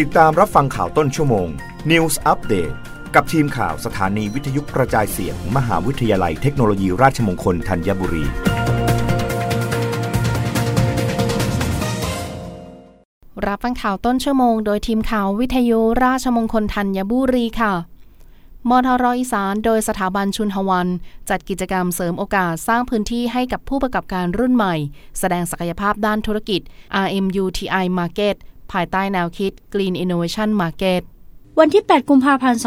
ติดตามรับฟังข่าวต้นชั่วโมง News Update กับทีมข่าวสถานีวิทยุกระจายเสียงมมหาวิทยาลัยเทคโนโลยีราชมงคลธัญบุรี รับฟังข่าวต้นชั่วโมง โดยทีมข่าววิทยุราชมงคลธัญบุรีค่ะมทรอีสานโดยสถาบันชุนหวัน จัดกิจกรรมเสริมโอกาสสร้างพื้นที่ให้กับผู้ประกอบการรุ่นใหม่ แสดงศักยภาพด้านธุรกิจ RMUTI Market ภายใต้แนวคิด Green Innovation Market วันที่ 8 กุมภาพันธ์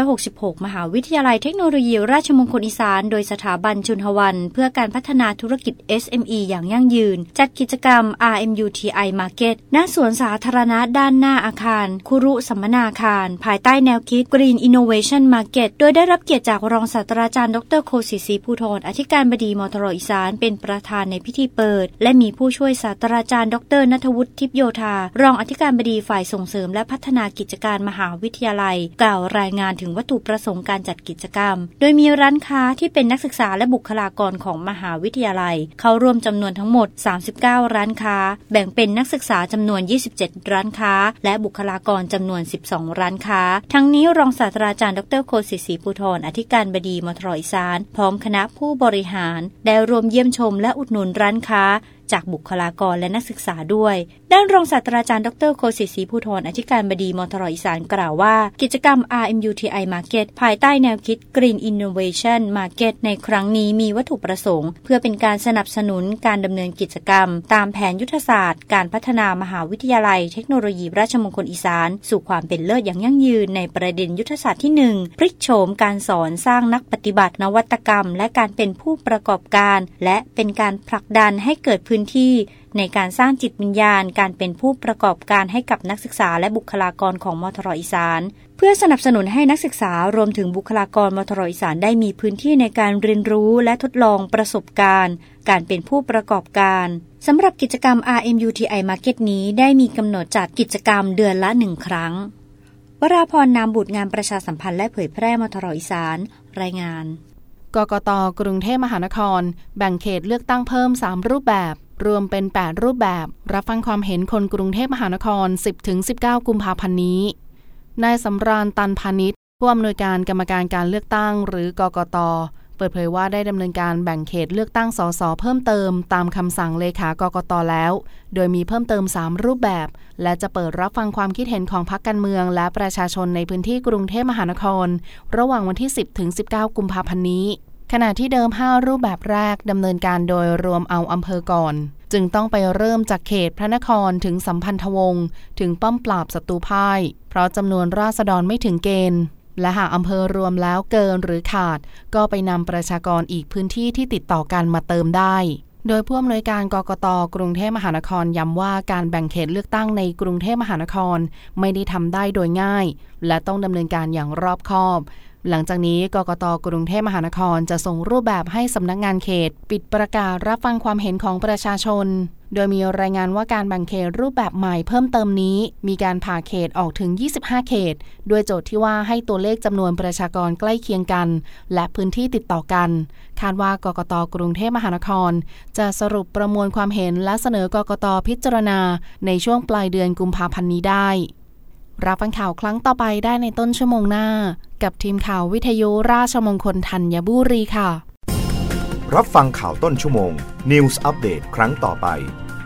2566 มหาวิทยาลัยเทคโนโลยีราชมงคลอีสาน โดยสถาบันชุนหวัน เพื่อการพัฒนาธุรกิจ SME อย่างยั่งยืน จัดกิจกรรม RMUTI Market ณ สวนสาธารณะด้านหน้าอาคาร คุรุสัมมนาคาร ภายใต้แนวคิด Green Innovation Market โดยได้รับเกียรติจากรองศาสตราจารย์ดรโคศิศีภูธรอธิการบดีมทรอีสาน เป็นประธานในพิธีเปิด และมีผู้ช่วยศาสตราจารย์ ดรนัทวุฒิทิพโยธา รองอธิการบดีฝ่ายส่งเสริม และพัฒนากิจการมหาวิทยาลัย กล่าวรายงานถึงวัตถุประสงค์การจัดกิจกรรม โดยมีร้านค้าที่เป็นนักศึกษาและบุคลากรของมหาวิทยาลัย เข้าร่วมจำนวนทั้งหมด 39 ร้านค้า แบ่งเป็นนักศึกษาจำนวน 27 ร้านค้า และบุคลากรจำนวน 12 ร้านค้า ทั้งนี้รองศาสตราจารย์ดรโคศิศีภูธรอธิการบดีมทรอีสาน พร้อมคณะผู้บริหาร ได้รวมเยี่ยมชมและอุดหนุนร้านค้า จากบุคลากรและนักศึกษาด้วย ด้านรองศาสตราจารย์ดรโคศิศรีภูธรอธิการบดีมทรอีสานกล่าวว่า กิจกรรม RMUTI Market ภายใต้แนวคิด Green Innovation Market ในครั้งนี้มีวัตถุประสงค์ เพื่อเป็นการสนับสนุนการดำเนินกิจกรรม ตามแผนยุทธศาสตร์ การพัฒนามหาวิทยาลัย เทคโนโลยีราชมงคลอีสาน สู่ความเป็นเลิศอย่างยั่งยืนในประเด็นยุทธศาสตร์ที่ 1 พลิกโฉมการสอนสร้างนักปฏิบัตินวัตกรรม และการเป็นผู้ประกอบการ และเป็นการผลักดันให้เกิดพื้นที่ในการสร้างจิตวิญญาณ การเป็นผู้ประกอบการให้กับนักศึกษาและบุคลากรของมทรอีสาน เพื่อสนับสนุนให้นักศึกษารวมถึงบุคลากรมทรอีสานได้มีพื้นที่ในการเรียนรู้และทดลองประสบการณ์ การเป็นผู้ประกอบการสำหรับกิจกรรม RMUTI Market นี้ได้มีกำหนดจัดกิจกรรมเดือนละหนึ่งครั้งวราพรนามบุตรงานประชาสัมพันธ์และเผยแพร่มทรอีสาน รายงาน กกตกรุงเทพมหานคร แบ่งเขตเลือกตั้งเพิ่ม 3 รูปแบบ รวมเป็น 8 รูปแบบ รับฟังความเห็นคนกรุงเทพมหานคร 10-19 กุมภาพันธ์นี้ นายสำราญตันพาณิชย์ผู้อำนวยการกรรมการการเลือกตั้ง หรือกกต ปิดเผยว่าได้ดำเนินการแบ่งเขตเลือกตั้งสสเพิ่มเติมตามคำสั่งเลขากกตแล้ว โดยมีเพิ่มเติม 3 รูปแบบ และจะเปิดรับฟังความคิดเห็นของพรรคการเมือง และประชาชนในพื้นที่กรุงเทพมหานคร ระหว่างวันที่ 10-19 กุมภาพันธ์นี้ ขณะที่เดิม 5 รูปแบบแรกดำเนินการโดยรวมเอาอำเภอก่อน จึงต้องไปเริ่มจากเขตพระนครถึงสัมพันธวงศ์ถึงป้อมปราบศัตรูพ่าย เพราะจำนวนราษฎรไม่ถึงเกณฑ์ และหากอำเภอรวมแล้วเกินหรือขาด ก็ไปนำประชากรอีกพื้นที่ที่ติดต่อกันมาเติมได้ โดยผู้อำนวยการกกตกรุงเทพมหานครย้ำว่าการแบ่งเขตเลือกตั้งในกรุงเทพมหานครไม่ได้ทำได้โดยง่าย และต้องดำเนินการอย่างรอบคอบหลังจากนี้กกตกรุงเทพมหานครจะส่งรูปแบบให้สำนักงงานเขต ปิดประกาศรับฟังความเห็นของประชาชน โดยมีรายงานว่าการแบ่งเขตรูปแบบใหม่เพิ่มเติมนี้ มีการผ่าเขตออกถึง 25 เขต ด้วยโจทย์ที่ว่าให้ตัวเลขจำนวนประชากรใกล้เคียงกัน และพื้นที่ติดต่อกัน คาดว่ากกตกรุงเทพมหานคร จะสรุปประมวลความเห็นและเสนอกกตพิจารณา ในช่วงปลายเดือนกุมภาพันธ์นี้ได้ รับฟังข่าวครั้งต่อไปได้ในต้นชั่วโมงหน้า กับทีมข่าววิทยุราชมงคลธัญบุรีค่ะ รับฟังข่าวต้นชั่วโมง News อัปเดตครั้งต่อไป